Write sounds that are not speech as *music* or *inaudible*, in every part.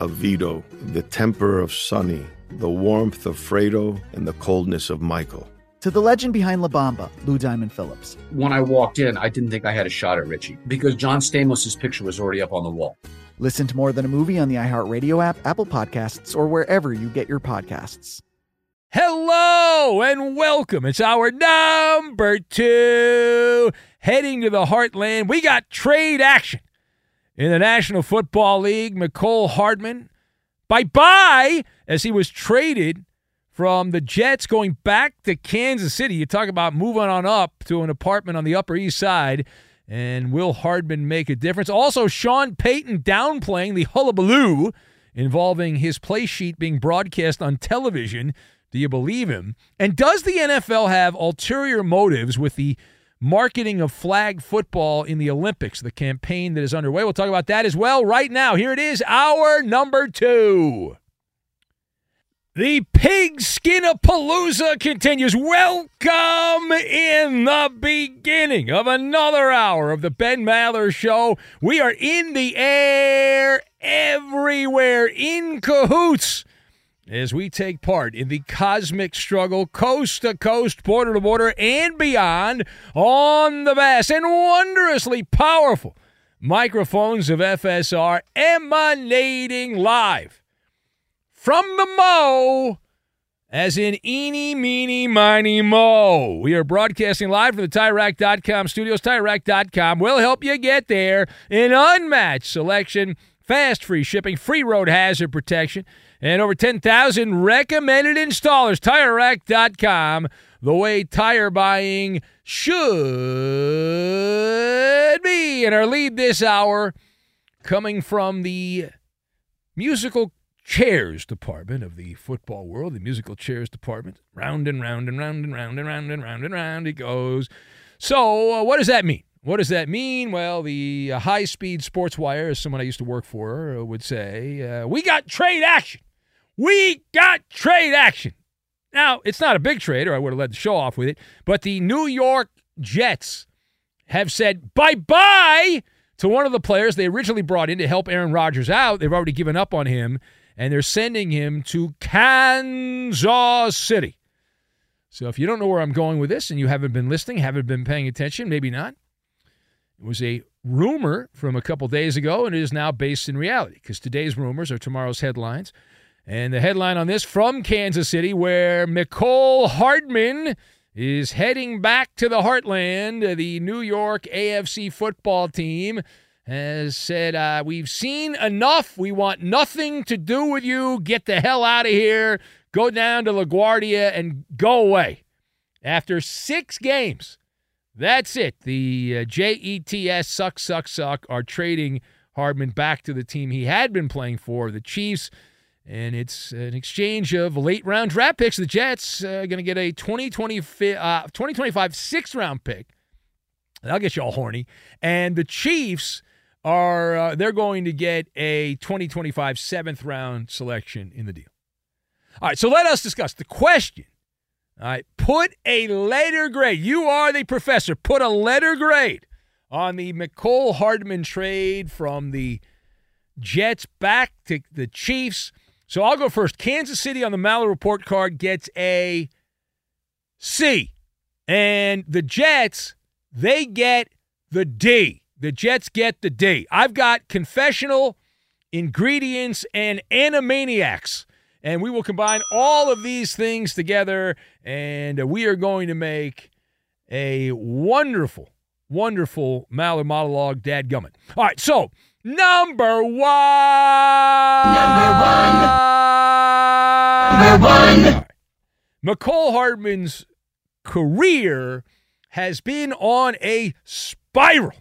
of Vito, the temper of Sonny, the warmth of Fredo, and the coldness of Michael. To the legend behind La Bamba, Lou Diamond Phillips. When I walked in, I didn't think I had a shot at Richie because John Stamos' picture was already up on the wall. Listen to More Than a Movie on the iHeartRadio app, Apple Podcasts, or wherever you get your podcasts. Hello and welcome. It's our number two. Heading to the heartland, we got trade action. In the National Football League, Mecole Hardman, bye bye, as he was traded from the Jets going back to Kansas City. You talk about moving on up to an apartment on the Upper East Side. And will Hardman make a difference? Also, Sean Payton downplaying the hullabaloo involving his play sheet being broadcast on television. Do you believe him? And does the NFL have ulterior motives with the marketing of flag football in the Olympics, the campaign that is underway? We'll talk about that as well right now. Here it is, our number two. The Pigskinapalooza continues. Welcome in the beginning of another hour of the Ben Maller Show. We are in the air everywhere in cahoots as we take part in the cosmic struggle, coast to coast, border to border, and beyond on the vast and wondrously powerful microphones of FSR emanating live from the Mo, as in eeny, meeny, miny, mo. We are broadcasting live from the TireRack.com studios. TireRack.com will help you get there. An unmatched selection, fast free shipping, free road hazard protection, and over 10,000 recommended installers. TireRack.com, the way tire buying should be. And our lead this hour coming from the musical chairs department of the football world, the musical chairs department. Round and round and round and round and round and round and round it goes. So, uh, what does that mean? What does that mean? Well, the uh, high speed sports wire, as someone I used to work for uh, would say, uh, we got trade action. We got trade action. Now, it's not a big trade, or I would have led the show off with it, but the New York Jets have said bye bye to one of the players they originally brought in to help Aaron Rodgers out. They've already given up on him and they're sending him to Kansas City. So if you don't know where I'm going with this and you haven't been listening, haven't been paying attention, maybe not. It was a rumor from a couple days ago, and it is now based in reality because today's rumors are tomorrow's headlines. And the headline on this from Kansas City, where Mecole Hardman is heading back to the heartland, the New York AFC football team has said, uh, We've seen enough. We want nothing to do with you. Get the hell out of here. Go down to LaGuardia and go away. After six games, that's it. The uh, JETS suck, suck, suck are trading Hardman back to the team he had been playing for, the Chiefs. And it's an exchange of late round draft picks. The Jets uh, going to get a 2020, uh, 2025 sixth round pick. That'll get you all horny. And the Chiefs are uh, they're going to get a 2025 seventh round selection in the deal. All right, so let us discuss the question. All right, put a letter grade. You are the professor. Put a letter grade on the Mecole Hardman trade from the Jets back to the Chiefs. So I'll go first. Kansas City on the Maller report card gets a C. And the Jets, they get the D. The Jets get the D. I've got confessional, ingredients, and animaniacs. And we will combine all of these things together, and we are going to make a wonderful, wonderful Maller monologue, Dad Gummit. All right, so number one. Number one. Number one. Mecole Hardman's career has been on a spiral.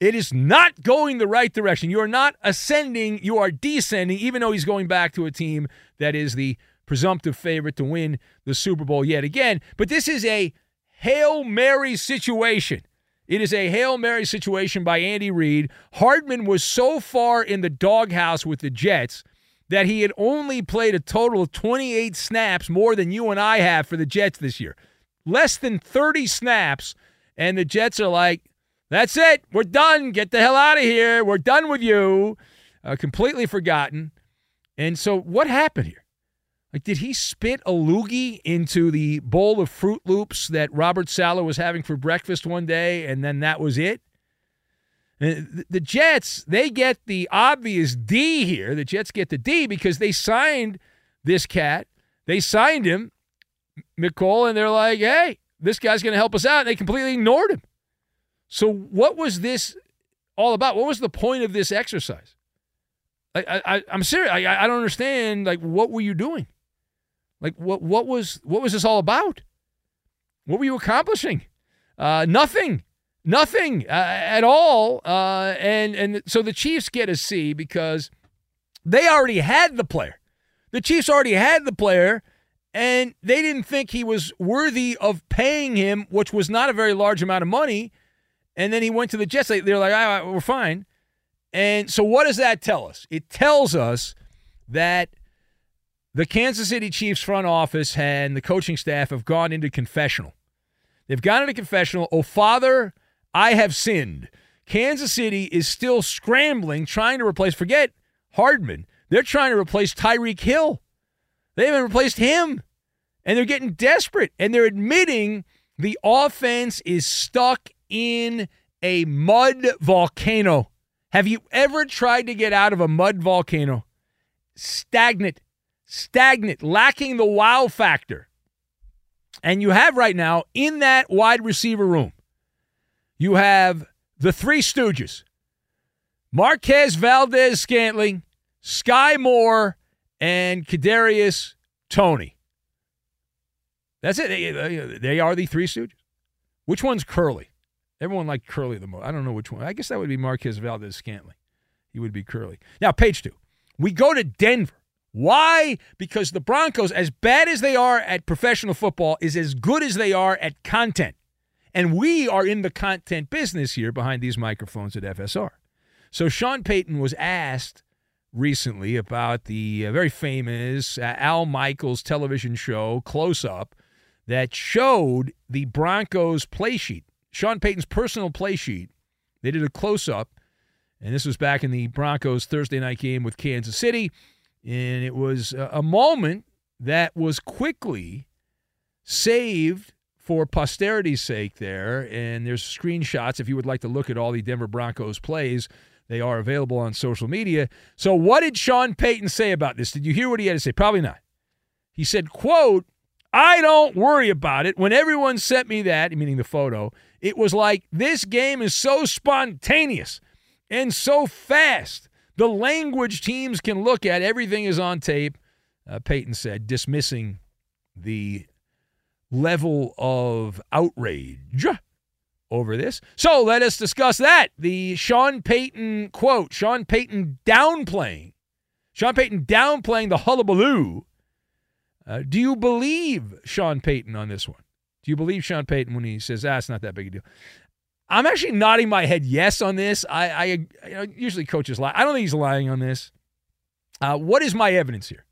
It is not going the right direction. You are not ascending, you are descending, even though he's going back to a team that is the presumptive favorite to win the Super Bowl yet again. But this is a Hail Mary situation. It is a Hail Mary situation by Andy Reid. Hardman was so far in the doghouse with the Jets that he had only played a total of 28 snaps more than you and I have for the Jets this year. Less than 30 snaps, and the Jets are like, that's it. We're done. Get the hell out of here. We're done with you. Uh, completely forgotten. And so, what happened here? Like, did he spit a loogie into the bowl of Fruit Loops that Robert Saleh was having for breakfast one day, and then that was it? Uh, the Jets, they get the obvious D here. The Jets get the D because they signed this cat. They signed him, Mecole, and they're like, hey, this guy's going to help us out. And they completely ignored him. So, what was this all about? What was the point of this exercise? I, I, I'm serious. I, I don't understand. Like, what were you doing? Like what what was what was this all about? What were you accomplishing? Uh, nothing, nothing uh, at all. Uh, and and so the Chiefs get a C because they already had the player. The Chiefs already had the player, and they didn't think he was worthy of paying him, which was not a very large amount of money. And then he went to the Jets. They're like, all right, we're fine. And so what does that tell us? It tells us that the Kansas City Chiefs front office and the coaching staff have gone into confessional. They've gone into confessional. Oh, Father, I have sinned. Kansas City is still scrambling, trying to replace, forget Hardman. They're trying to replace Tyreek Hill. They haven't replaced him. And they're getting desperate. And they're admitting the offense is stuck in a mud volcano. Have you ever tried to get out of a mud volcano? Stagnant stagnant, lacking the wow factor. And you have right now in that wide receiver room, you have the three stooges Marquez Valdes-Scantling, Sky Moore, and Kadarius Toney. That's it. They, uh, uh, they are the three stooges. Which one's Curly? Everyone liked Curly the most. I don't know which one. I guess that would be Marquez Valdes-Scantling. He would be Curly. Now, page two. We go to Denver. Why? Because the Broncos, as bad as they are at professional football, is as good as they are at content. And we are in the content business here behind these microphones at FSR. So Sean Payton was asked recently about the uh, very famous uh, Al Michaels television show, Close Up, that showed the Broncos play sheet, Sean Payton's personal play sheet. They did a close up, and this was back in the Broncos Thursday night game with Kansas City. And it was a moment that was quickly saved for posterity's sake there. And there's screenshots if you would like to look at all the Denver Broncos plays. They are available on social media. So what did Sean Payton say about this? Did you hear what he had to say? Probably not. He said, quote, I don't worry about it. When everyone sent me that, meaning the photo, it was like this game is so spontaneous and so fast the language teams can look at, everything is on tape, uh, Payton said, dismissing the level of outrage over this. So let us discuss that. The Sean Payton quote, Sean Payton downplaying, Sean Payton downplaying the hullabaloo. Uh, do you believe Sean Payton on this one? Do you believe Sean Payton when he says, ah, it's not that big a deal? I'm actually nodding my head yes on this. I, I know, usually coaches lie. I don't think he's lying on this. Uh, what is my evidence here?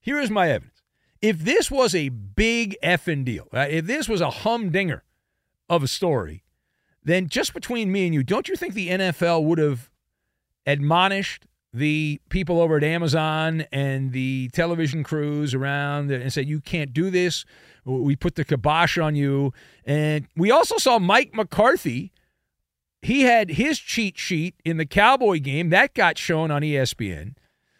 Here is my evidence. If this was a big effing deal, if this was a humdinger of a story, then just between me and you, don't you think the NFL would have admonished the people over at Amazon and the television crews around and said, you can't do this. We put the kibosh on you. And we also saw Mike McCarthy. He had his cheat sheet in the Cowboy game that got shown on ESPN.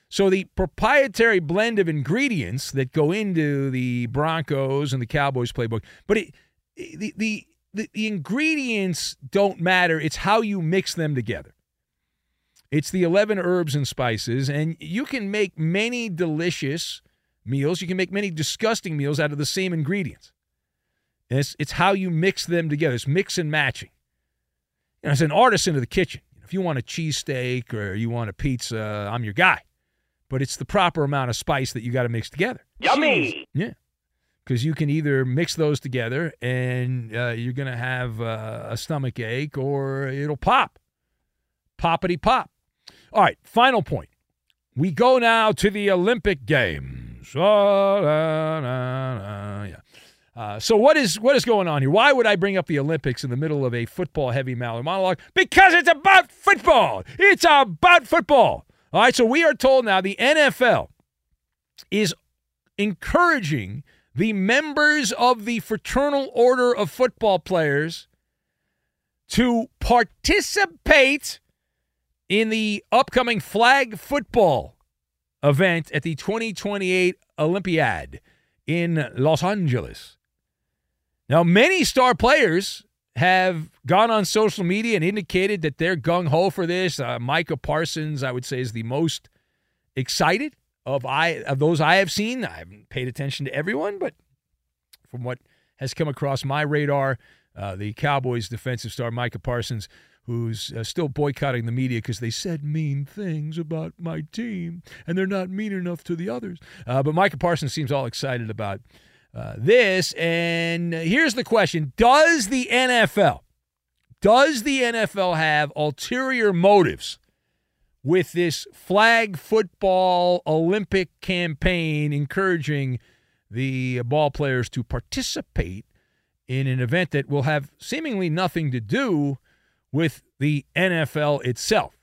So the proprietary blend of ingredients that go into the Broncos and the Cowboys playbook, but it, the, the the, the ingredients don't matter. It's how you mix them together. It's the 11 herbs and spices, and you can make many delicious meals. You can make many disgusting meals out of the same ingredients. It's, it's how you mix them together. It's mix and matching. You know, as an artisan of the kitchen, if you want a cheesesteak or you want a pizza, I'm your guy. But it's the proper amount of spice that you got to mix together. Yummy. Yeah. Because you can either mix those together and uh, you're going to have uh, a stomach ache or it'll pop. Poppity pop. All right, final point. We go now to the Olympic Games. Oh, yeah. Uh, so what is what is going on here? Why would I bring up the Olympics in the middle of a football heavy monologue? Because it's about football. It's about football. All right. So we are told now the NFL is encouraging the members of the Fraternal Order of Football Players to participate in the upcoming flag football event at the 2028 Olympiad in Los Angeles. Now, many star players have gone on social media and indicated that they're gung ho for this. Uh, Micah Parsons, I would say, is the most excited of I of those I have seen. I haven't paid attention to everyone, but from what has come across my radar, uh, the Cowboys defensive star Micah Parsons who's uh, still boycotting the media because they said mean things about my team and they're not mean enough to the others. Uh, but Micah Parsons seems all excited about uh, this. And here's the question Does the NFL, does the NFL have ulterior motives with this flag football Olympic campaign encouraging the ball players to participate in an event that will have seemingly nothing to do with the NFL itself?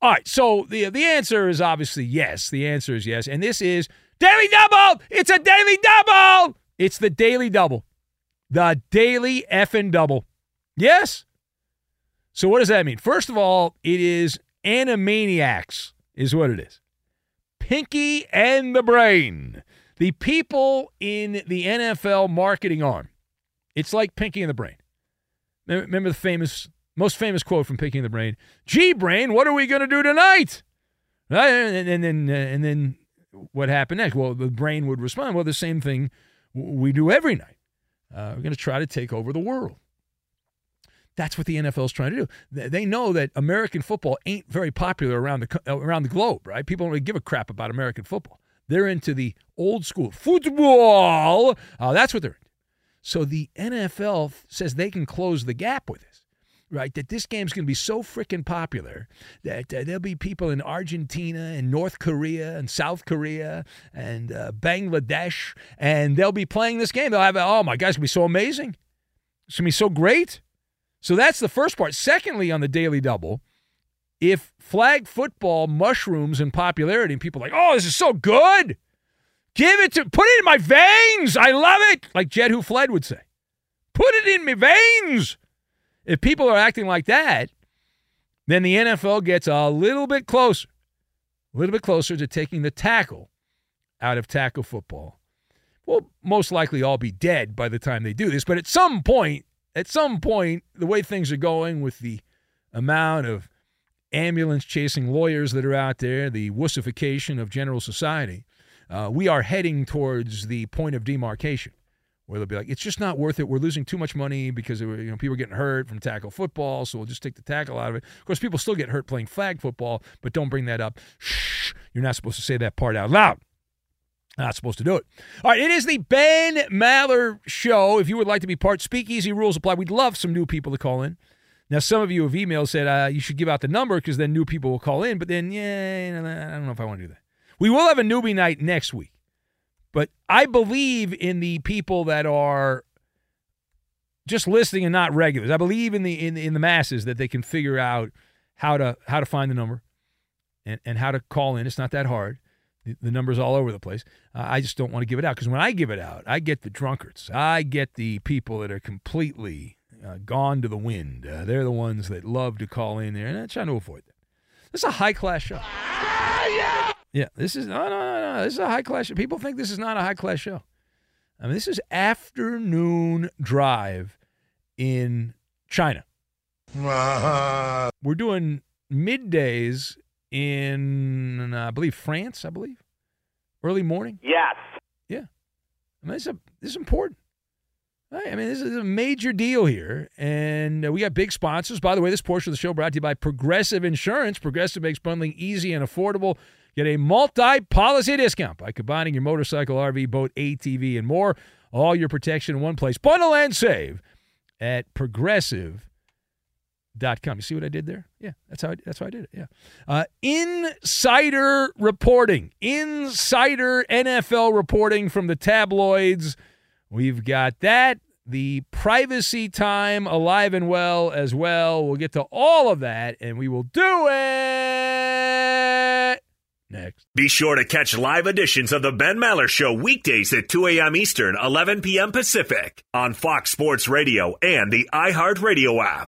All right, so the the answer is obviously yes. The answer is yes, and this is daily double. It's a daily double. It's the daily double, the daily effing double. Yes. So what does that mean? First of all, it is Animaniacs, is what it is. Pinky and the Brain, the people in the NFL marketing arm. It's like Pinky and the Brain. Remember the famous most famous quote from Pinky and the Brain Gee, Brain, what are we going to do tonight? And, and, then, uh, and then what happened next? Well, the brain would respond, Well, the same thing we do every night. Uh, we're going to try to take over the world. That's what the NFL is trying to do. They know that American football ain't very popular around the around the globe, right? People don't really give a crap about American football. They're into the old school football. Uh, that's what they're into. So the NFL says they can close the gap with it right? That this game's going to be so freaking popular that uh, there'll be people in Argentina and North Korea and South Korea and uh, Bangladesh, and they'll be playing this game. They'll have, oh my God, it's going to be so amazing. It's going to be so great. So that's the first part. Secondly, on the Daily Double, if flag football mushrooms in popularity and people like, oh, this is so good, give it to, put it in my veins. I love it. Like Jed Who Fled would say, put it in my veins. If people are acting like that, then the NFL gets a little bit closer, a little bit closer to taking the tackle out of tackle football. We'll most likely all be dead by the time they do this, but at some point, at some point, the way things are going with the amount of ambulance chasing lawyers that are out there, the wussification of general society, uh, we are heading towards the point of demarcation where they'll be like, it's just not worth it. We're losing too much money because you know people are getting hurt from tackle football, so we'll just take the tackle out of it. Of course, people still get hurt playing flag football, but don't bring that up. Shh, You're not supposed to say that part out loud. Not supposed to do it. All right, it is the Ben Maller Show. If you would like to be part, speakeasy rules apply. We'd love some new people to call in. Now, some of you have emailed said uh, you should give out the number because then new people will call in. But then, yeah, I don't know if I want to do that. We will have a newbie night next week. But I believe in the people that are just listening and not regulars. I believe in the in, in the masses that they can figure out how to how to find the number and, and how to call in. It's not that hard. The, the number's all over the place. Uh, I just don't want to give it out because when I give it out, I get the drunkards. I get the people that are completely uh, gone to the wind. Uh, they're the ones that love to call in there, and I'm trying to avoid that. This is a high class show. Yeah, this is no, no, no, no. This is a high class show. People think this is not a high class show. I mean, this is afternoon drive in China. *laughs* We're doing middays in, I believe, France. I believe early morning. Yes. Yeah, I mean, this is, a, this is important. I mean, this is a major deal here. And uh, we got big sponsors. By the way, this portion of the show brought to you by Progressive Insurance. Progressive makes bundling easy and affordable. Get a multi policy discount by combining your motorcycle, RV, boat, ATV, and more. All your protection in one place. Bundle and save at progressive.com. You see what I did there? Yeah, that's how I, that's how I did it. Yeah. Uh, insider reporting, insider NFL reporting from the tabloids. We've got that. The privacy time alive and well as well. We'll get to all of that, and we will do it next. Be sure to catch live editions of the Ben Maller Show weekdays at 2 a.m. Eastern, 11 p.m. Pacific on Fox Sports Radio and the iHeartRadio app.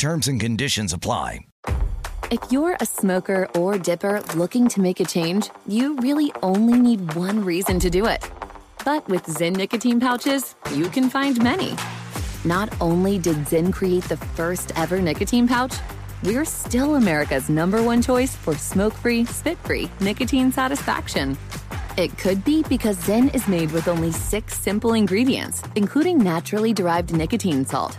Terms and conditions apply. If you're a smoker or dipper looking to make a change, you really only need one reason to do it. But with Zyn nicotine pouches, you can find many. Not only did Zyn create the first ever nicotine pouch, we're still America's number one choice for smoke free, spit free nicotine satisfaction. It could be because Zyn is made with only six simple ingredients, including naturally derived nicotine salt.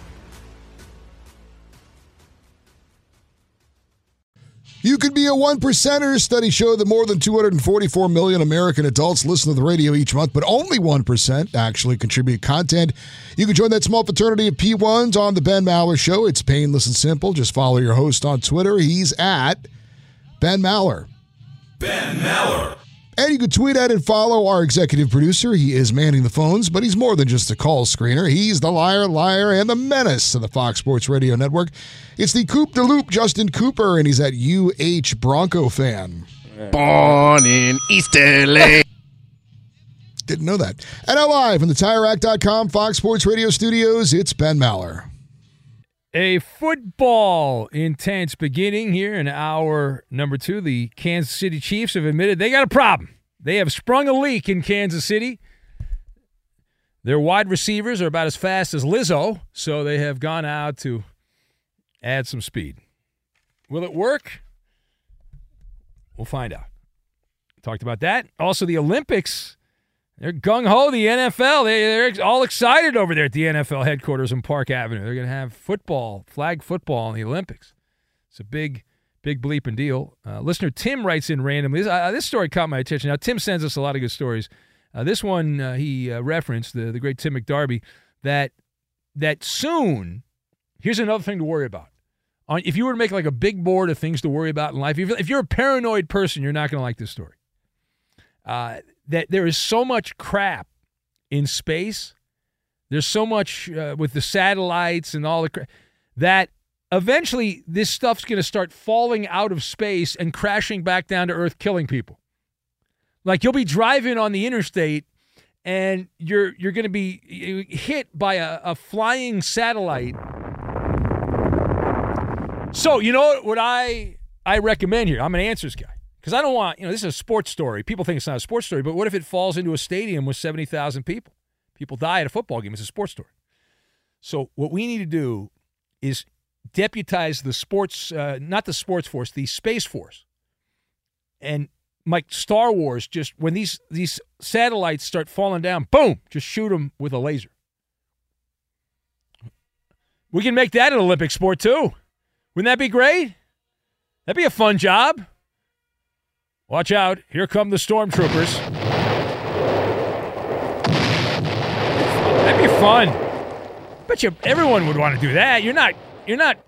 You could be a one percenter. Studies show that more than 244 million American adults listen to the radio each month, but only 1% actually contribute content. You can join that small fraternity of P1s on the Ben Maller Show. It's painless and simple. Just follow your host on Twitter. He's at Ben Maller. Ben Maller. And you can tweet at and follow our executive producer. He is manning the phones, but he's more than just a call screener. He's the liar, liar, and the menace of the Fox Sports Radio Network. It's the Coop de Loop, Justin Cooper, and he's at UH Bronco fan. Born in East LA. Didn't know that. And now live from the TireRack.com Fox Sports Radio studios, it's Ben Maller. A football intense beginning here in hour number two. The Kansas City Chiefs have admitted they got a problem. They have sprung a leak in Kansas City. Their wide receivers are about as fast as Lizzo, so they have gone out to add some speed. Will it work? We'll find out. Talked about that. Also, the Olympics. They're gung ho. The NFL. They, they're all excited over there at the NFL headquarters in Park Avenue. They're going to have football, flag football in the Olympics. It's a big, big bleeping deal. Uh, listener Tim writes in randomly. This, uh, this, story caught my attention. Now, Tim sends us a lot of good stories. Uh, this one uh, he uh, referenced the the great Tim McDarby. That that soon. Here's another thing to worry about. On if you were to make like a big board of things to worry about in life, if, if you're a paranoid person, you're not going to like this story. That there is so much crap in space. There's so much uh, with the satellites and all the crap that eventually this stuff's going to start falling out of space and crashing back down to Earth, killing people. Like you'll be driving on the interstate and you're you're going to be hit by a, a flying satellite. So you know what I I recommend here. I'm an answers guy. Because I don't want, you know, this is a sports story. People think it's not a sports story, but what if it falls into a stadium with 70,000 people? People die at a football game. It's a sports story. So what we need to do is deputize the sports, uh, not the sports force, the space force. And like Star Wars, just when these these satellites start falling down, boom, just shoot them with a laser. We can make that an Olympic sport too. Wouldn't that be great? That'd be a fun job. Watch out. Here come the stormtroopers. That'd be fun. Bet you everyone would want to do that. You're not you're not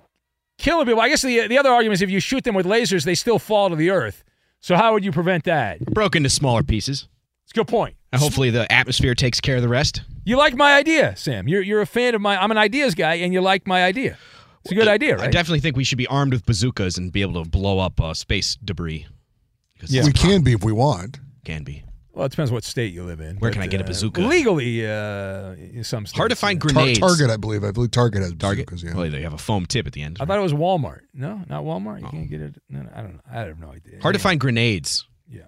killing people. I guess the the other argument is if you shoot them with lasers, they still fall to the earth. So how would you prevent that? Broke into smaller pieces. It's a good point. And hopefully the atmosphere takes care of the rest. You like my idea, Sam. You're you're a fan of my I'm an ideas guy and you like my idea. It's a good idea, right? I definitely think we should be armed with bazookas and be able to blow up uh, space debris. Yeah. We can be if we want. Can be. Well, it depends what state you live in. Where can I get a bazooka? Legally, uh, in some states. Hard to find yeah. grenades. Tar- Target, I believe. I believe Target has Target. bazookas, yeah. Well, they have a foam tip at the end. I thought it was Walmart. No, not Walmart. You can't get it. No, no, I don't know. I have no idea. Hard to find grenades. Yeah.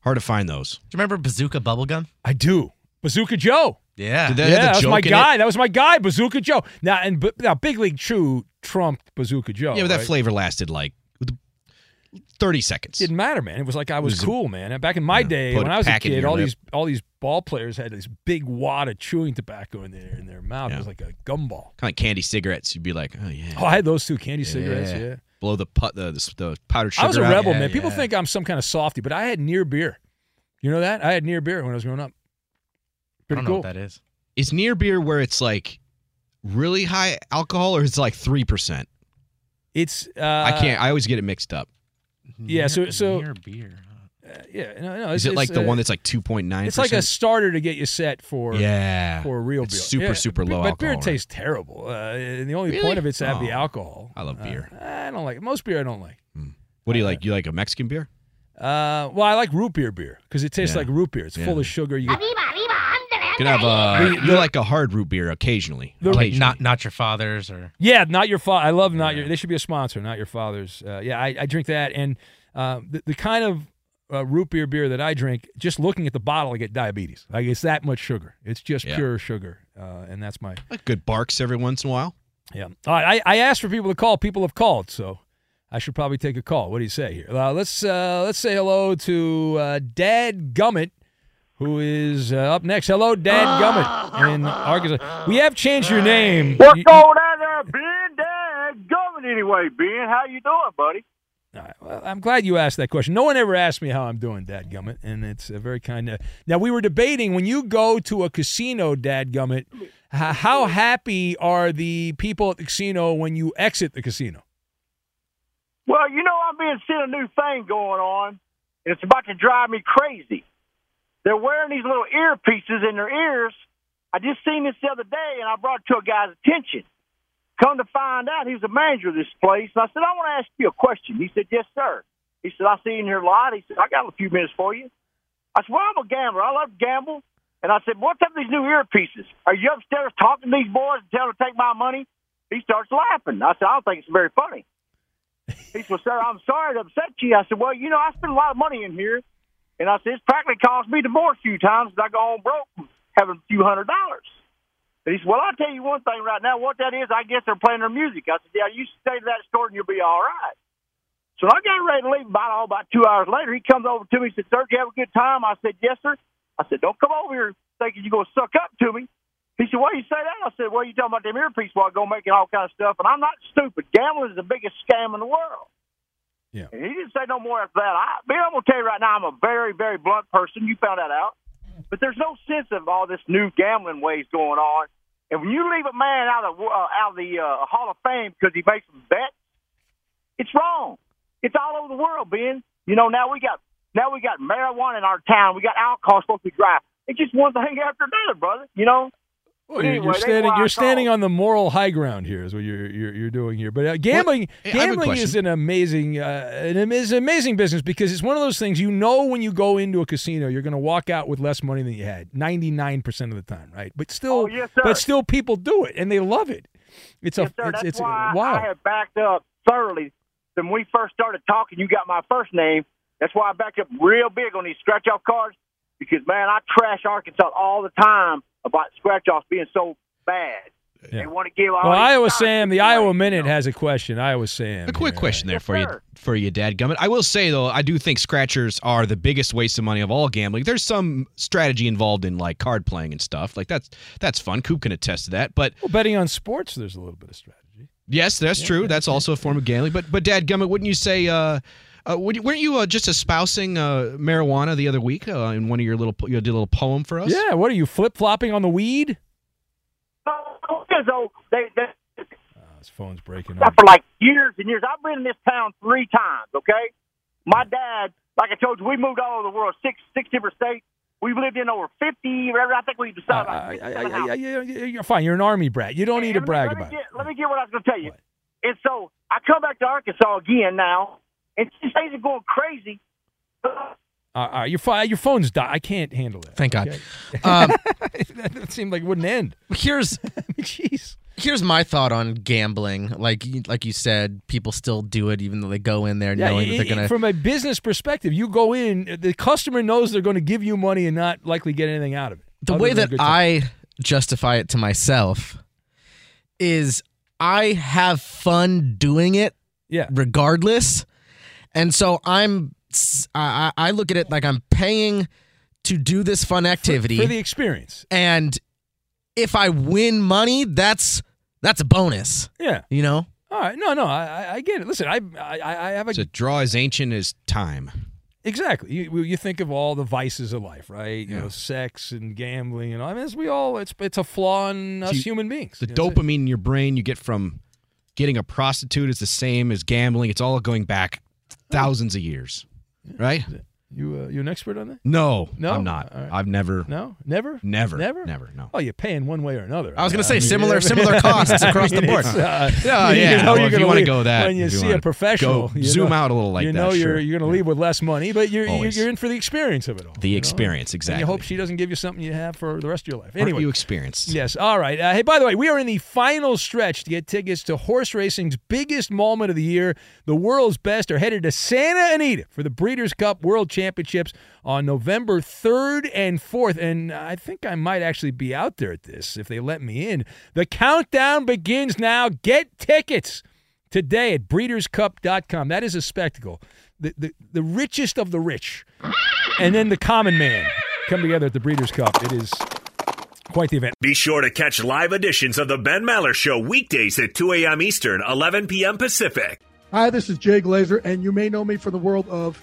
Hard to find those. Do you remember Bazooka Bubblegum? I do. Bazooka Joe. Yeah. Did they yeah, that was my in it? guy. That was my guy, Bazooka Joe. Now and now Big League Chew trumped Bazooka Joe. yeah, but that right? flavor lasted like 30 seconds. didn't matter, man. It was like I was, It was a- cool, man. And back in my Yeah, day, when I was a kid, all lip. these all these ball players had this big wad of chewing tobacco in their in their mouth. It was like a gumball. Kind of like candy cigarettes. You'd be like, oh, yeah. Oh, I had those two candy cigarettes. Yeah. Blow the, put, the, the, the powdered sugar I was a out. rebel, Yeah, man. People think I'm some kind of softy, but I had near beer. You know that? I had near beer when I was growing up. I Pretty don't know cool. what that is. Is near beer where it's like really high alcohol or it's like 3%? It's uh, I can't. I always get it mixed up. Yeah, so- so- near beer. uh, yeah, no, no. Is it like the uh, one that's like 2.9%? It's like a starter to get you set for Yeah. for a real It's beer. super, Yeah, super low But beer alcohol, right? tastes terrible. Uh, and the only Really? point of it's to have the Oh, alcohol. I love Uh, beer. I don't like most beer. I don't like. What do you like? You like a Mexican beer? Uh, well, I like root beer beer because it tastes Yeah. like root beer. It's Yeah. full of sugar. You get, You can have uh, The- you the- like a hard root beer occasionally. The- Like occasionally. not not your father's or yeah, not your father. I love not your. They should be a sponsor, not your father's. Uh, yeah, I, I drink that, and uh, the, the kind of uh, root beer beer that I drink, just looking at the bottle, I get diabetes. Like it's that much sugar. It's just Yeah. pure sugar, uh, and that's my like good Barq's every once in a while. Yeah. All right. I, I asked for people to call. People have called, so I should probably take a call. What do you say here? Uh, let's uh, let's say hello to uh, Dad Gummit, who is uh, up next. Hello, Dad Gummit in Arkansas. We have changed your name. What's You- going on there, Ben? Dad, going anyway, Ben. How you doing, buddy? All right, well, I'm glad you asked that question. No one ever asked me how I'm doing, Dad Gummit, and it's a very kind of. Now we were debating when you go to a casino, Dad Gummit, how happy are the people at the casino when you exit the casino? Well, you know, I'm being seeing a new thing going on, and it's about to drive me crazy. They're wearing these little earpieces in their ears. I just seen this the other day, and I brought it to a guy's attention. Come to find out, he was the manager of this place. And I said, I want to ask you a question. He said, Yes, sir. He said, I see you in here a lot. He said, I got a few minutes for you. I said, Well, I'm a gambler. I love to gamble. And I said, What's up with these new earpieces? Are you upstairs talking to these boys and telling them to take my money? He starts laughing. I said, I don't think it's very funny. He said, Sir, I'm sorry to upset you. I said, Well, you know, I spend a lot of money in here. And I said, It's practically cost me divorce a few times I go home broke having a few hundred dollars. And he said, Well, I'll tell you one thing right now. What that is, I guess they're playing their music. I said, Yeah, you stay to that store and you'll be all right. So I got ready to leave about, oh, about two hours later. He comes over to me and said, Sir, did you have a good time? I said, Yes, sir. I said, Don't come over here thinking you're going to suck up to me. He said, Why you say that? I said, Well, you talking about them earpiece while I go making all kind of stuff. And I'm not stupid. Gambling is the biggest scam in the world. Yeah. And he didn't say no more after that. I, Bill, I'm going to tell you right now, I'm a very, very blunt person. You found that out. But there's no sense of all this new gambling ways going on. And when you leave a man out of uh, out of the uh, Hall of Fame because he makes some bets, it's wrong. It's all over the world, Ben. You know, now we got now we got marijuana in our town. We got alcohol supposed to be dry. It's just one thing after another, brother. You know. Well, you're, Anyway, you're standing. You're standing on the moral high ground here. Is what you're you're, you're doing here. But uh, gambling, Hey, I have a gambling is an amazing, uh, an, is an amazing business because it's one of those things. You know, when you go into a casino, you're going to walk out with less money than you had, ninety nine percent of the time, right? But still, Oh, yes, but still, people do it and they love it. It's a, sir. it's, it's why wow. I have backed up thoroughly. When we first started talking, you got my first name. That's why I backed up real big on these scratch off cards because man, I trash Arkansas all the time about scratch offs being so bad. They want to give all Well, these Iowa scholarships Sam, the away. Iowa Minute has a question. Iowa Sam, A quick here. question there Yes, for you, for you, Dad Gummit. I will say though, I do think scratchers are the biggest waste of money of all gambling. There's some strategy involved in like card playing and stuff. Like that's that's fun. Coop can attest to that. But Well, betting on sports, there's a little bit of strategy. yes, that's true. That's also a form of gambling. But but Dad Gummit, wouldn't you say? Uh, uh, would you- weren't you uh, just espousing uh, marijuana the other week uh, in one of your little you did a little poem for us? Yeah, what are you flip flopping on the weed? So they, they Oh, his phone's breaking up. for like years and years. I've been in this town three times. Okay, my dad, like I told you, we moved all over the world, six six different states. We've lived in over fifty. Whatever. I think we decided. Uh, like I- I- I- I- I- you're fine. You're an army brat. You don't need to Let me- brag let me about it. Let me get what I was going to tell you. And so I come back to Arkansas again now, and these things are going crazy. Uh, uh, your fi- your phone's died. I can't handle it. Thank God. Okay? *laughs* Um, *laughs* that seemed like it wouldn't end. here's *laughs* Jeez. here's my thought on gambling. Like you- like you said, people still do it even though they go in there Yeah, knowing that they're gonna. from a business perspective, you go in, the customer knows they're going to give you money and not likely get anything out of it. the way that. I justify it to myself is I have fun doing it yeah. regardless. And so I'm I, I I look at it like I'm paying to do this fun activity for the experience. and if I win money, that's that's a bonus. Yeah. You know? All right. No, no, I, I- I get it. Listen, I, I, I have a To draw as ancient as time. Exactly. You, you think of all the vices of life, right? You Yeah. know, sex and gambling and all. I mean, as we all, it's it's a flaw in us See, human beings. The You know, dopamine in your brain you get from getting a prostitute is the same as gambling. It's all going back thousands of years, right? You uh, you an expert on that? No, No? I'm not. Right. I've never. No, never, Never, never, never, no. Oh, you're paying one way or another. I was gonna say similar- similar costs *laughs* across the I mean, board. it's, uh, Oh, you *laughs* yeah. know Well, you're if you gonna wanna go that, when you you see a professional, go you zoom know- out a little like you that, know you're sure. you're going to leave with less money, but you're you're, Always. you're in for the experience of it all. The you know? experience, And exactly. you hope she doesn't give you something you have for the rest of your life. Aren't you experienced? Yes. All right. Uh, hey, by the way, we are in the final stretch to get tickets to horse racing's biggest moment of the year. The world's best are headed to Santa Anita for the Breeders' Cup World Championships on November 3rd and 4th. And I think I might actually be out there at this if they let me in. The countdown begins now. Get tickets today at breederscup.com. That is a spectacle. The, the, the richest of the rich and then the common man come together at the Breeders' Cup. It is quite the event. Be sure to catch live editions of the Ben Maller Show weekdays at 2 a.m. Eastern, 11 p.m. Pacific. Hi, this is Jay Glazer, and you may know me from the world of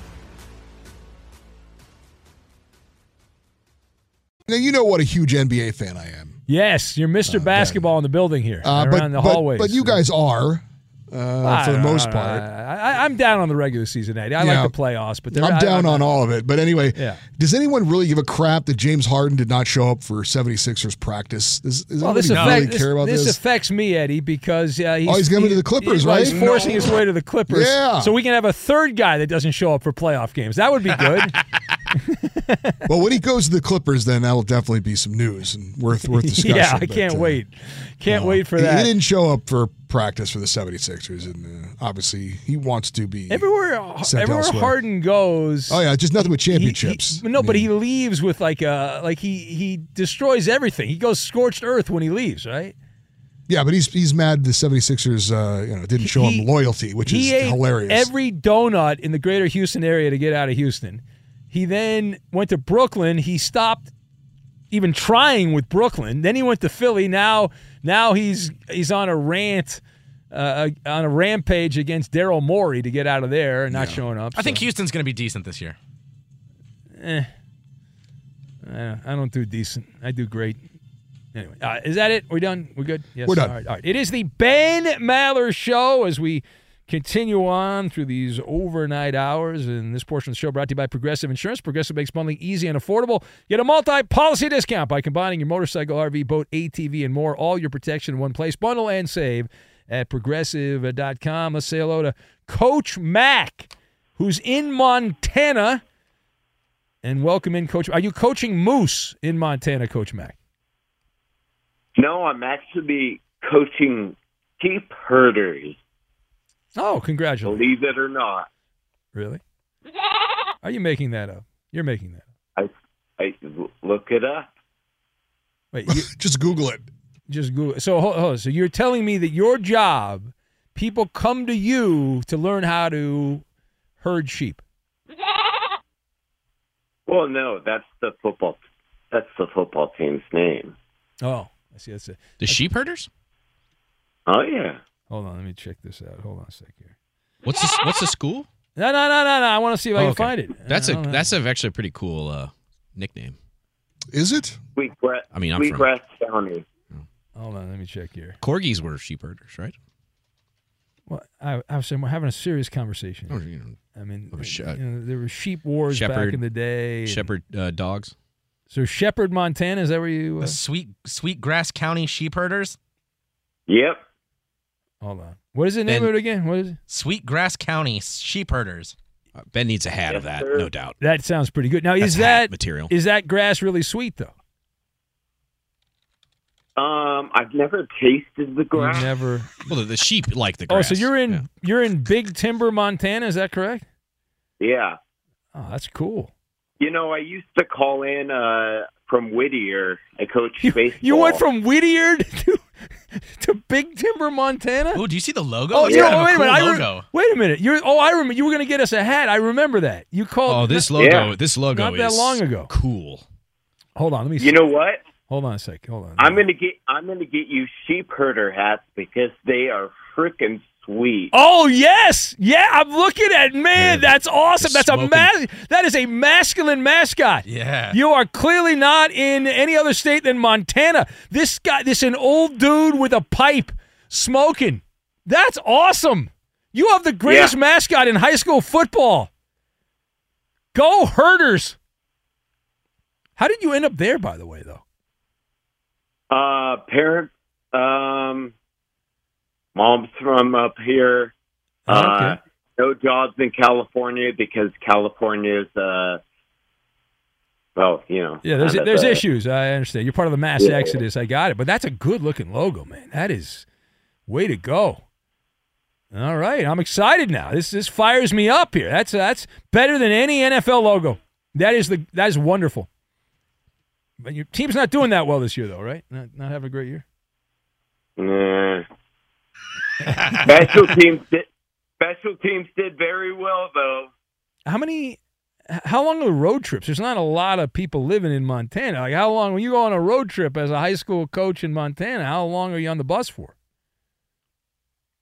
Now you know what a huge NBA fan I am. Yes, you're Mr. Basketball in the building here, Uh, around but, the but- hallways. but you guys are, uh, for the know, most I- part. I, am down on the regular season, Eddie. I Yeah. like the playoffs, but I'm down I'm- on all of it. But anyway, Yeah. does anyone really give a crap that James Harden did not show up for 76ers practice? Does, does Well, this, anybody really affect, care about this, this? affects me, Eddie, because uh, he's, Oh, he's going to the Clippers, right? He's forcing No. his way to the Clippers. Yeah. So we can have a third guy that doesn't show up for playoff games. That would be good. *laughs* *laughs* well, when he goes to the Clippers, then that'll definitely be some news and worth worth *laughs* discussion. yeah, I but, can't uh, wait. Can't wait for that. He didn't show up for practice for the 76ers, and uh, obviously he wants to be Everywhere, sent everywhere elsewhere. Harden goes. Oh yeah, just nothing with he- he- championships. no, but he leaves with like a like he he destroys everything. He goes scorched earth when he leaves, right? Yeah, but he's he's mad the 76ers uh, you know didn't show He- him loyalty, which he is hilarious. Every donut in the greater Houston area to get out of Houston. He then went to Brooklyn. He stopped even trying with Brooklyn. Then he went to Philly. Now now he's he's on a rant. Uh, on a rampage against Daryl Morey to get out of there and not showing up. I think. Houston's going to be decent this year. Eh. I don't do decent. I do great. Anyway, uh, is that it? We're done. We're good. Yes. We're done. All right, all right. It is the Ben Maller Show as we continue on through these overnight hours. And this portion of the show brought to you by Progressive Insurance. Progressive makes bundling easy and affordable. Get a multi policy discount by combining your motorcycle, RV, boat, ATV, and more. All your protection in one place. Bundle and save at progressive.com. Let's say hello to Coach Mack, who's in Montana. And welcome in, Coach. Are you coaching Moose in Montana, Coach Mack? No, I'm actually coaching sheep herders. Oh, congratulations. Believe it or not. Really? Are you making that up? You're making that up. I, I look it up. Wait, *laughs* you, just Google it. Just Google. it. So, hold, hold so you're telling me that your job, people come to you to learn how to herd sheep. Well, no, that's the football. That's the football team's name. Oh, I see. That's it. The sheep herders? Oh yeah. Hold on, let me check this out. Hold on a sec here. What's the, what's the school? No, no, no, no, no. I want to see if I Oh, can okay. find it. That's I a don't know. that's a, actually a pretty cool uh, nickname. Is it? Sweetgrass. I mean, I'm from- Sweetgrass County. Hold on, let me check here. Corgis were sheep herders, right? Well, I, I was saying we're having a serious conversation. Oh, you know, I mean, of a sh- you know, there were sheep wars back in the day. Shepherd uh, dogs. So Shepherd, Montana, is that where you? Uh, The sweet Grass County sheep herders. Yep. Hold on. What is the name Ben- of it again? What is it? Sweetgrass County sheep herders. Uh, ben needs a hat of that, no doubt. That sounds pretty good. Now, That's is that material? Is that grass really sweet though? Um, I've never tasted the grass. You never. *laughs* Well, the, the sheep like the grass. Oh, so you're in Yeah. you're in Big Timber, Montana. Is that correct? Yeah. Oh, that's cool. You know, I used to call in uh, from Whittier. I coached baseball. You went from Whittier *laughs* to, to Big Timber, Montana. Oh, do you see the logo? Oh, It's you kind know, of wait a cool minute. I re- logo. wait a minute. You're oh, I remember. You were going to get us a hat. I remember that. You called. Oh, this *laughs* not- logo. This logo not that is long ago. Cool. Hold on. Let me. You know what? Hold on a sec. Hold on. I'm gonna get I'm gonna get you sheep herder hats because they are freaking sweet. Oh yes, yeah. I'm looking at man. That's awesome. That's a mas- That is a masculine mascot. Yeah. You are clearly not in any other state than Montana. This guy, this an old dude with a pipe smoking. That's awesome. You have the greatest Yeah. mascot in high school football. Go herders. How did you end up there, by the way, though? Uh, parent, um, mom's from up here. Uh, Okay. no jobs in California because California's, uh, well, you know. Yeah, there's there's uh, issues. I understand. You're part of the mass Yeah. exodus. I got it. But that's a good looking logo, man. That is way to go. All right, I'm excited now. This this fires me up here. That's that's better than any NFL logo. That is the that is wonderful. But your team's not doing that well this year, though, right? Not not having a great year. Nah. *laughs* special teams did. Special teams did very well though. How many? How long are the road trips? There's not a lot of people living in Montana. Like how long when you go on a road trip as a high school coach in Montana? How long are you on the bus for?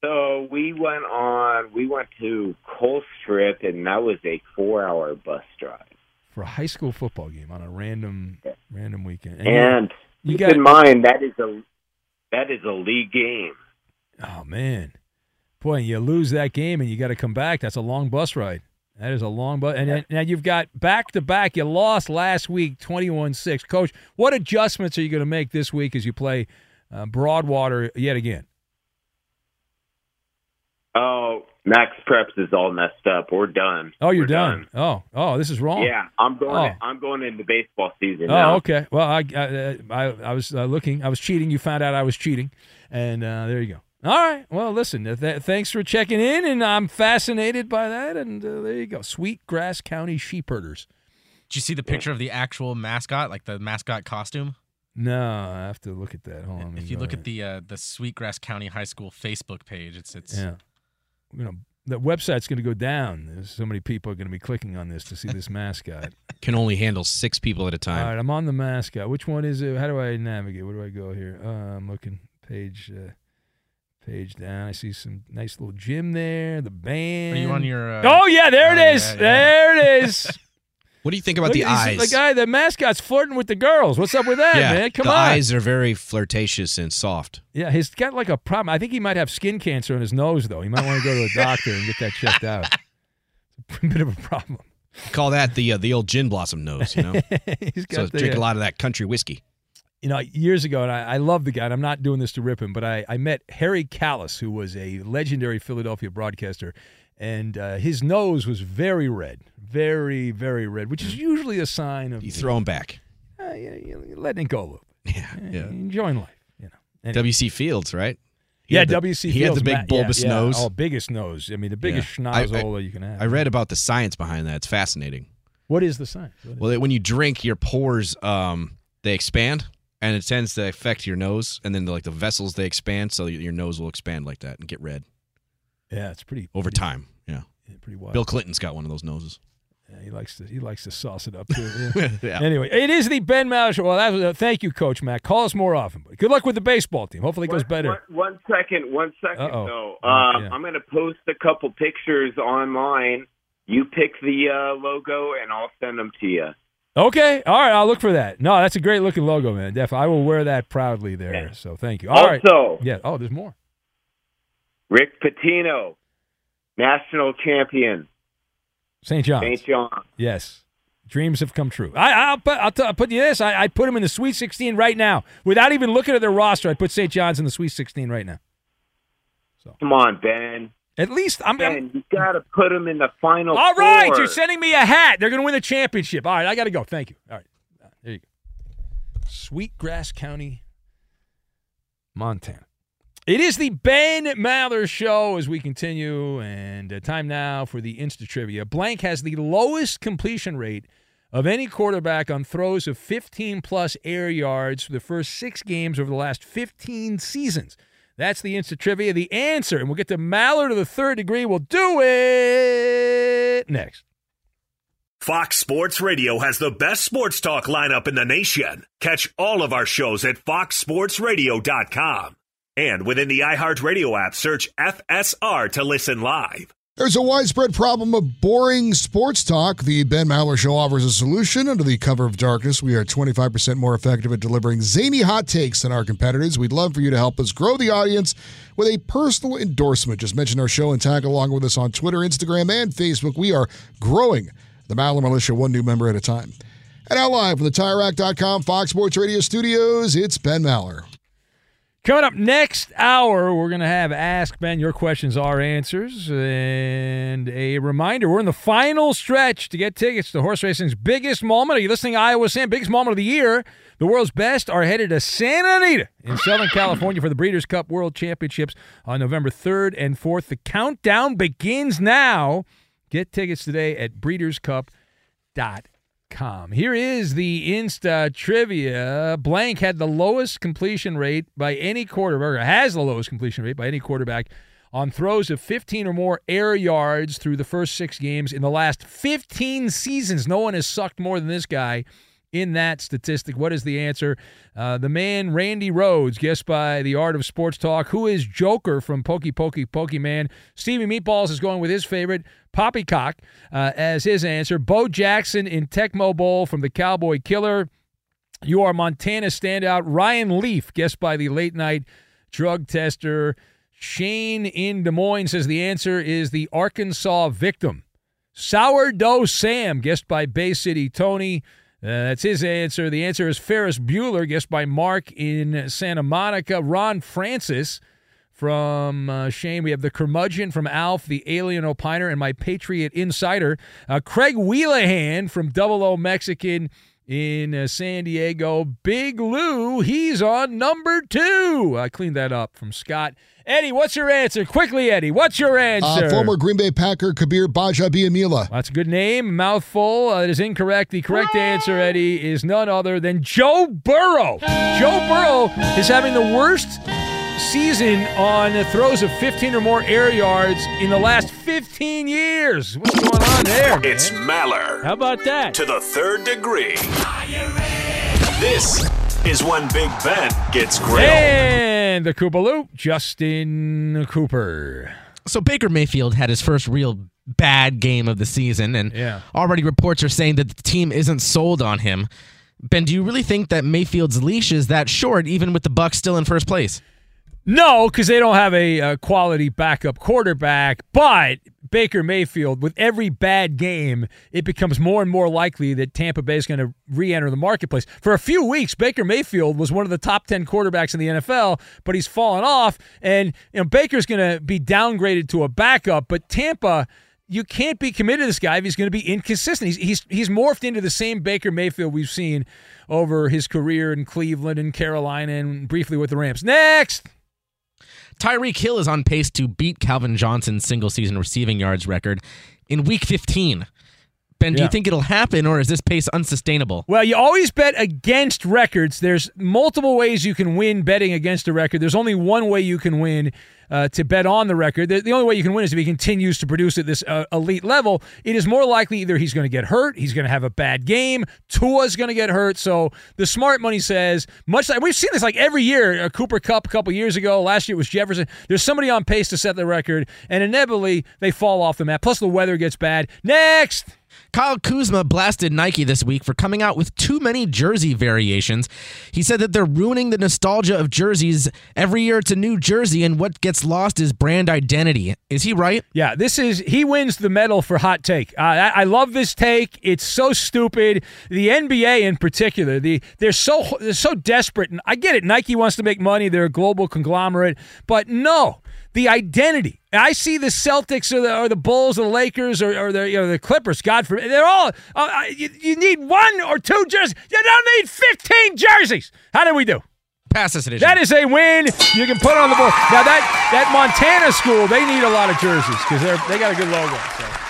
So we went on. We went to Colstrip, and that was a four-hour bus drive. for a high school football game on a random random weekend. And, you, you keep got in mind that is a that is a league game. Oh man, boy, you lose that game and you got to come back. That's a long bus ride. That is a long bus. And then- now you've got back to back. You lost last week, 21-6. Coach, what adjustments are you going to make this week as you play uh, Broadwater yet again? Oh, Max Preps is all messed up. We're done. Oh, you're We're done. Oh, oh, this is wrong. Yeah, I'm going. Oh. I'm going into baseball season Oh, now. okay. Well, I I, I, I was uh, looking. I was cheating. You found out I was cheating, and uh, there you go. All right. Well, listen. uh, Th- thanks for checking in, and I'm fascinated by that. And uh, there you go. Sweet Grass County sheep herders. Did you see the picture of the actual mascot, like the mascot costume? No, I have to look at that. Hold on. If you look at the uh, the Sweetgrass County High School Facebook page, it's it's yeah, you know, the website's going to go down. There's so many people are going to be clicking on this to see this mascot. *laughs* Can only handle six people at a time. All right, I'm on the mascot. Which one is it? How do I navigate? Where do I go here? Uh, I'm looking page uh, page down. I see some nice little gym there. The band. Are you on your, uh, oh yeah, there oh, it is. yeah, yeah. There it is. *laughs* What do you think about Look the at eyes? The guy, the mascot's flirting with the girls. What's up with that, yeah, man? Come the on. The eyes are very flirtatious and soft. Yeah, he's got like a problem. I think he might have skin cancer in his nose, though. He might want to go to a *laughs* doctor and get that checked out. It's a *laughs* bit of a problem. Call that the uh, the old gin blossom nose, you know. he's got the, drink a uh, lot of that country whiskey. You know, years ago, and I, I love the guy, and I'm not doing this to rip him, but I, I met Harry Kalas, who was a legendary Philadelphia broadcaster, and uh, his nose was very red, very, very red, which is usually a sign of You throw him back. uh, you- you're letting it go a little. bit. Yeah, yeah. Enjoying life, you know. Anyway. WC Fields, right? He yeah, the- WC. He had the big Matt- yeah, bulbous yeah. nose. Oh, biggest nose. I mean, the biggest Yeah. I- I- schnozola you can have. I read about the science behind that. It's fascinating. What is the science? Is- Well, when you drink, your pores um they expand, and it tends to affect your nose, and then like the vessels they expand, so your nose will expand like that and get red yeah, it's pretty over pretty- time. Yeah, yeah, pretty wild. Bill Clinton's got one of those noses. Yeah, he likes to he likes to sauce it up too. Yeah. *laughs* Yeah. Anyway, it is the Ben Maller Show. Well, that was a, thank you, Coach Matt. Call us more often. But good luck with the baseball team. Hopefully, it goes better. One, one second, one second Uh-oh. though. Oh, Um, yeah. I'm going to post a couple pictures online. You pick the uh, logo, and I'll send them to you. Okay, all right. I'll look for that. No, that's a great looking logo, man. Definitely, I will wear that proudly there. So thank you. All right. Also- yeah. Oh, there's more. Rick Pitino, national champion, St. John's. St. John. Yes. Dreams have come true. I, I'll, put, I'll, t- I'll put you this. I, I'd put him in the Sweet 16 right now. Without even looking at their roster, I'd put St. John's in the Sweet 16 right now. So. Come on, Ben. At least I'm. Ben, you got to put them in the final. All right, four. you're sending me a hat. They're going to win the championship. All right, I got to go. Thank you. All right, Uh, there you go. Sweetgrass County, Montana. It is the Ben Maller Show as we continue, and uh, time now for the Insta Trivia. Blank has the lowest completion rate of any quarterback on throws of 15 plus air yards for the first six games over the last 15 seasons. That's the instant Trivia. The answer, and we'll get to Mallard of the third degree. We'll do it next. Fox Sports Radio has the best sports talk lineup in the nation. Catch all of our shows at foxsportsradio.com. And within the iHeartRadio app, search FSR to listen live. There's a widespread problem of boring sports talk. The Ben Maller Show offers a solution. Under the cover of darkness, we are 25% more effective at delivering zany hot takes than our competitors. We'd love for you to help us grow the audience with a personal endorsement. Just mention our show and tag along with us on Twitter, Instagram, and Facebook. We are growing the Maller Militia one new member at a time. And now live from the TireRack.com Fox Sports Radio studios, it's Ben Maller. Coming up next hour, we're going to have Ask Ben Your Questions, Our Answers. And a reminder we're in the final stretch to get tickets to horse racing's biggest moment. Are you listening, Iowa Sam? Biggest moment of the year. The world's best are headed to Santa Anita in Southern California for the Breeders' Cup World Championships on November 3rd and 4th. The countdown begins now. Get tickets today at breederscup.com. Here is the Insta trivia. Blank had the lowest completion rate by any quarterback, or has the lowest completion rate by any quarterback on throws of 15 or more air yards through the first six games in the last 15 seasons. No one has sucked more than this guy in that statistic. What is the answer? Uh, the man Randy Rhodes, guessed by the Art of Sports Talk, who is Joker from Pokey Pokey Pokemon. Stevie Meatballs is going with his favorite, Poppycock, uh, as his answer. Bo Jackson in Tecmo Bowl from the Cowboy Killer. You are Montana standout Ryan Leaf, guessed by the late night drug tester. Shane in Des Moines says the answer is the Arkansas victim. Sourdough Sam, guessed by Bay City Tony. Uh, that's his answer. The answer is Ferris Bueller, guessed by Mark in Santa Monica. Ron Francis from uh, Shane. We have the curmudgeon from Alf, the alien opiner, and my Patriot insider. Uh, Craig Wheelahan from Double O Mexican in uh, San Diego. Big Lou, he's on number two. I cleaned that up from Scott. Eddie, what's your answer? Quickly, Eddie, what's your answer? Uh, former Green Bay Packer Kabeer Gbaja-Biamila. That's a good name. Mouthful. Uh, it is incorrect. The correct answer, Eddie, is none other than Joe Burrow. Joe Burrow is having the worst season on throws of 15 or more air yards in the last 15 years. What's going on there? It's Maller. How about that? To the third degree. This is when Big Ben gets grilled. And the Koopaloop, Justin Cooper. So Baker Mayfield had his first real bad game of the season, and Yeah. already reports are saying that the team isn't sold on him. Ben, do you really think that Mayfield's leash is that short, even with the Bucs still in first place? No, because they don't have a, uh quality backup quarterback. But Baker Mayfield, with every bad game, it becomes more and more likely that Tampa Bay is going to re enter the marketplace. For a few weeks, Baker Mayfield was one of the top 10 quarterbacks in the NFL, but he's fallen off. And you know, Baker's going to be downgraded to a backup, but Tampa. You can't be committed to this guy if he's going to be inconsistent. He's, he's he's morphed into the same Baker Mayfield we've seen over his career in Cleveland and Carolina and briefly with the Rams. Next. Tyreek Hill is on pace to beat Calvin Johnson's single season receiving yards record in week 15. Ben, do Yeah. you think it'll happen or is this pace unsustainable? Well, you always bet against records. There's multiple ways you can win betting against a record. There's only one way you can win uh, to bet on the record. The, the only way you can win is if he continues to produce at this uh, elite level. It is more likely either he's going to get hurt, he's going to have a bad game, Tua's going to get hurt. So the smart money says, much like we've seen this like every year. a Cooper Kupp a couple years ago. Last year it was Jefferson. There's somebody on pace to set the record, and inevitably they fall off the map. Plus the weather gets bad. Next. Kyle Kuzma blasted Nike this week for coming out with too many jersey variations. He said that they're ruining the nostalgia of jerseys. Every year it's a new jersey, and what gets lost is brand identity. Is he right? Yeah, this is he wins the medal for hot take. Uh, I, I love this take. It's so stupid. The NBA in particular, the they're so they're so desperate, and I get it. Nike wants to make money. They're a global conglomerate, but no, the identity. I see the Celtics or the, or the Bulls or the Lakers or, or the you know the Clippers. God forbid, they're all. Uh, you, you need one or two jerseys. You don't need fifteen jerseys. How did we do? Pass this edition. That is a win. You can put on the board. Now that that Montana school, they need a lot of jerseys because they're they got a good logo. So.